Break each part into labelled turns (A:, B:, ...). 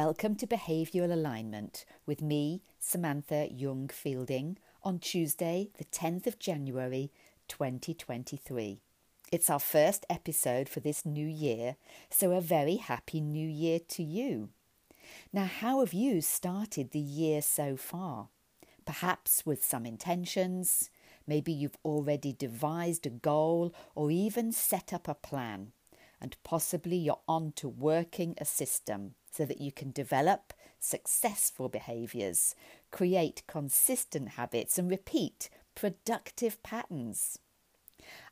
A: Welcome to Behavioural Alignment with me, Samantha Young Fielding, on Tuesday, the 10th of January 2023. It's our first episode for this new year, so a very happy new year to you. Now, how have you started the year so far? Perhaps with some intentions, maybe you've already devised a goal or even set up a plan, and possibly you're on to working a system so that you can develop successful behaviours, create consistent habits, and repeat productive patterns.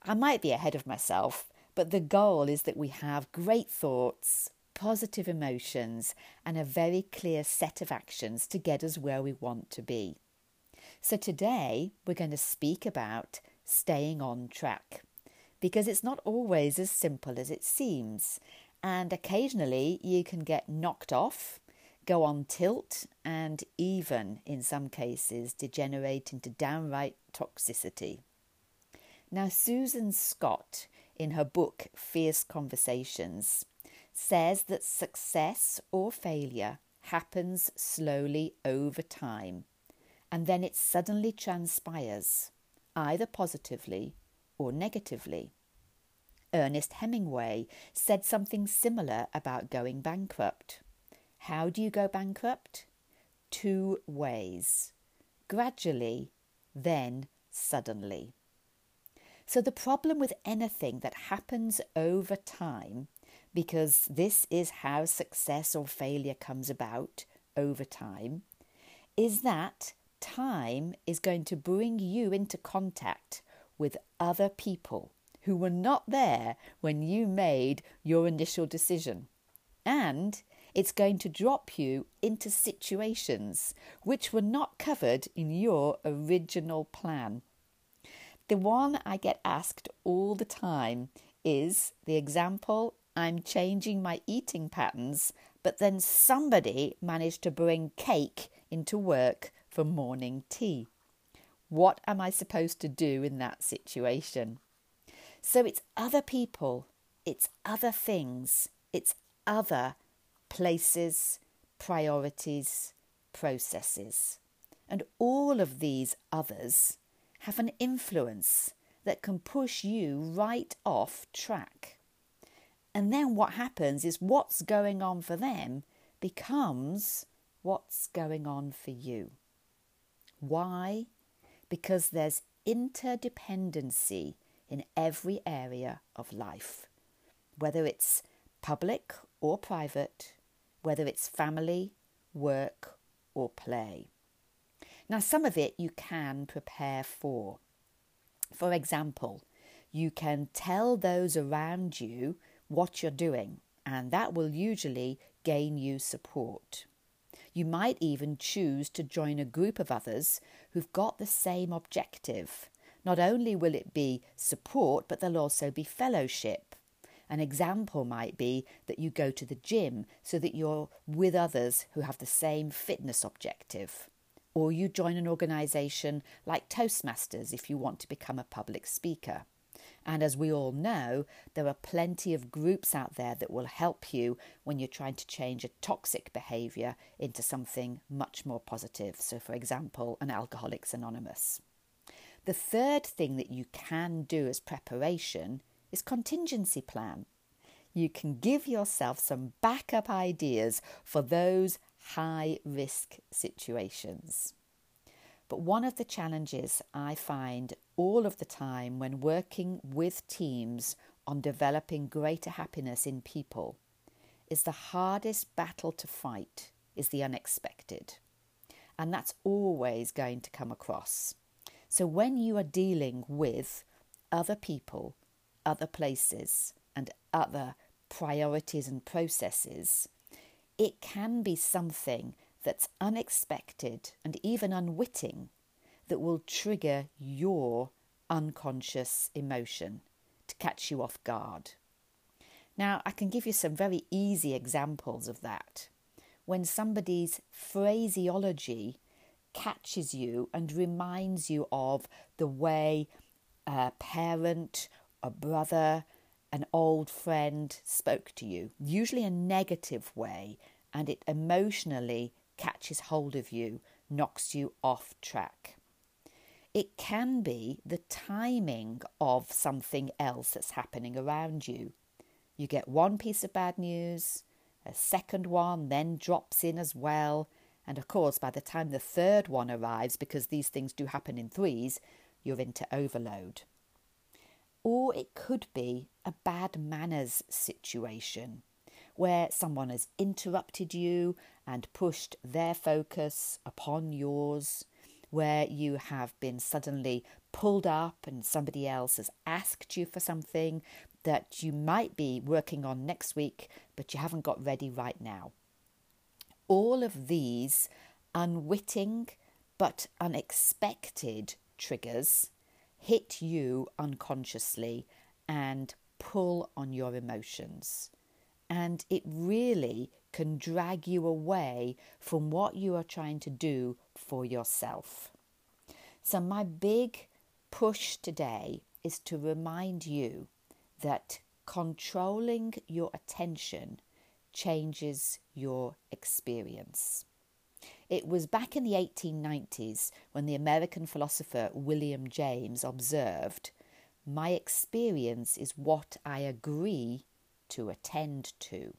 A: I might be ahead of myself, but the goal is that we have great thoughts, positive emotions, and a very clear set of actions to get us where we want to be. So today we're going to speak about staying on track because it's not always as simple as it seems, and occasionally you can get knocked off, go on tilt, and even in some cases degenerate into downright toxicity. Now, Susan Scott, in her book Fierce Conversations, says that success or failure happens slowly over time and then it suddenly transpires, either positively or negatively. Ernest Hemingway said something similar about going bankrupt. How do you go bankrupt? Two ways gradually, then suddenly. So, the problem with anything that happens over time, because this is how success or failure comes about over time, is that time is going to bring you into contact with other people who were not there when you made your initial decision. And it's going to drop you into situations which were not covered in your original plan. The one I get asked all the time is the example I'm changing my eating patterns, but then somebody managed to bring cake into work for morning tea. What am I supposed to do in that situation? So it's other people, it's other things, it's other places, priorities, processes. And all of these others have an influence that can push you right off track. And then what happens is what's going on for them becomes what's going on for you. Why? Because there's interdependency in every area of life, whether it's public or private, whether it's family, work, or play. Now, some of it you can prepare for. For example, you can tell those around you what you're doing, and that will usually gain you support. You might even choose to join a group of others who've got the same objective not only will it be support, but there'll also be fellowship. An example might be that you go to the gym so that you're with others who have the same fitness objective. Or you join an organisation like Toastmasters if you want to become a public speaker. And as we all know, there are plenty of groups out there that will help you when you're trying to change a toxic behaviour into something much more positive. So, for example, an Alcoholics Anonymous. The third thing that you can do as preparation is contingency plan. You can give yourself some backup ideas for those high risk situations. But one of the challenges I find all of the time when working with teams on developing greater happiness in people is the hardest battle to fight is the unexpected. And that's always going to come across. So when you are dealing with other people, other places, and other priorities and processes, it can be something that's unexpected and even unwitting that will trigger your unconscious emotion to catch you off guard. Now, I can give you some very easy examples of that. When somebody's phraseology catches you and reminds you of the way a parent, a brother, an old friend spoke to you, usually a negative way, and it emotionally catches hold of you, knocks you off track. It can be the timing of something else that's happening around you. You get one piece of bad news, a second one then drops in as well, and of course, by the time the third one arrives, because these things do happen in threes, you're into overload. Or it could be a bad manners situation where someone has interrupted you and pushed their focus upon yours, where you have been suddenly pulled up and somebody else has asked you for something that you might be working on next week, but you haven't got ready right now. All of these unwitting but unexpected triggers hit you unconsciously and pull on your emotions. And it really can drag you away from what you are trying to do for yourself. So, my big push today is to remind you that controlling your attention changes your experience. It was back in the 1890s when the American philosopher William James observed, My experience is what I agree to attend to.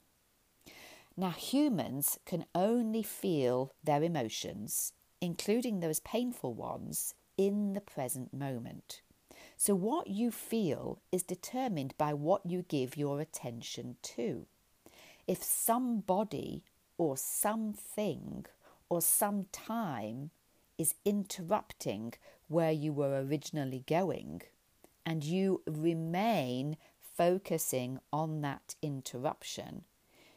A: Now, humans can only feel their emotions, including those painful ones, in the present moment. So, what you feel is determined by what you give your attention to. If somebody or something or some time is interrupting where you were originally going, and you remain focusing on that interruption,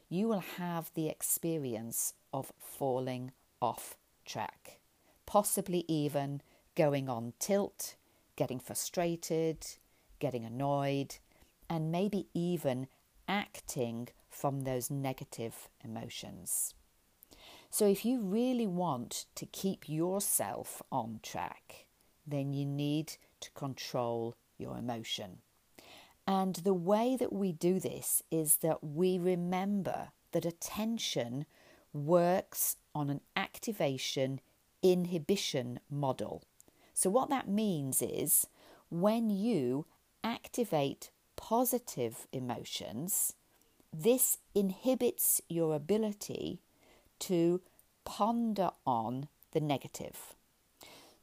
A: you will have the experience of falling off track, possibly even going on tilt, getting frustrated, getting annoyed, and maybe even acting from those negative emotions. So, if you really want to keep yourself on track, then you need to control your emotion. And the way that we do this is that we remember that attention works on an activation inhibition model. So, what that means is when you activate positive emotions, this inhibits your ability to ponder on the negative.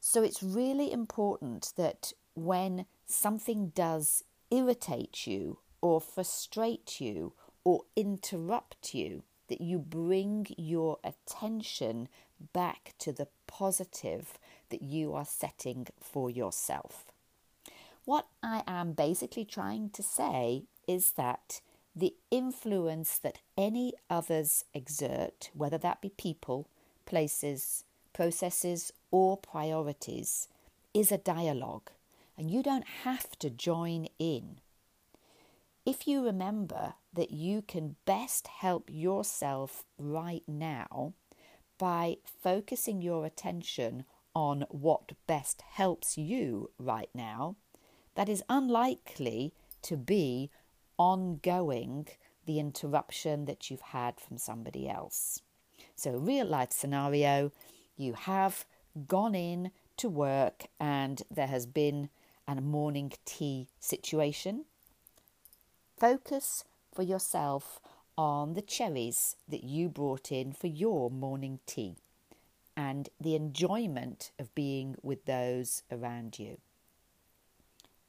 A: So it's really important that when something does irritate you or frustrate you or interrupt you, that you bring your attention back to the positive that you are setting for yourself. What I am basically trying to say is that the influence that any others exert, whether that be people, places, processes, or priorities, is a dialogue, and you don't have to join in. If you remember that you can best help yourself right now by focusing your attention on what best helps you right now, that is unlikely to be ongoing the interruption that you've had from somebody else. So, real life scenario you have gone in to work and there has been a morning tea situation. Focus for yourself on the cherries that you brought in for your morning tea and the enjoyment of being with those around you.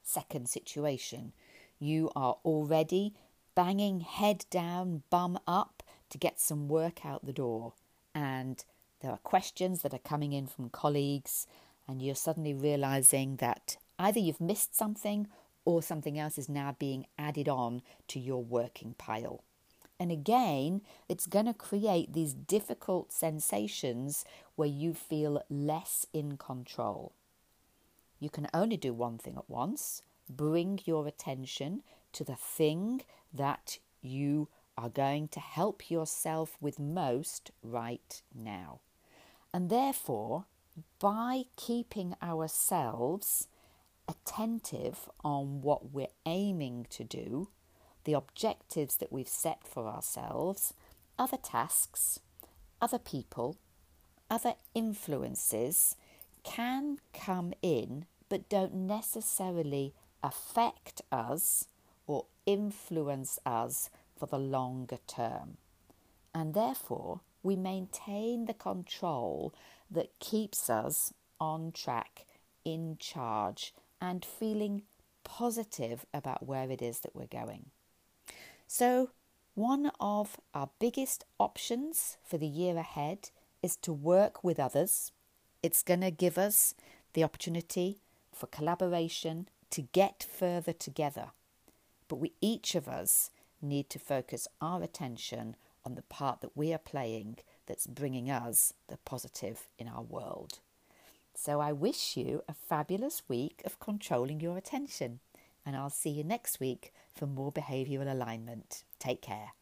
A: Second situation, you are already banging head down, bum up to get some work out the door. And there are questions that are coming in from colleagues, and you're suddenly realizing that either you've missed something or something else is now being added on to your working pile. And again, it's going to create these difficult sensations where you feel less in control. You can only do one thing at once, bring your attention to the thing that you are going to help yourself with most right now. And therefore, by keeping ourselves attentive on what we're aiming to do, the objectives that we've set for ourselves, other tasks, other people, other influences can come in but don't necessarily affect us or influence us for the longer term. And therefore, we maintain the control that keeps us on track, in charge, and feeling positive about where it is that we're going. So, one of our biggest options for the year ahead is to work with others. It's going to give us the opportunity for collaboration to get further together. But we each of us need to focus our attention on the part that we are playing that's bringing us the positive in our world. So I wish you a fabulous week of controlling your attention, and I'll see you next week for more behavioural alignment. Take care.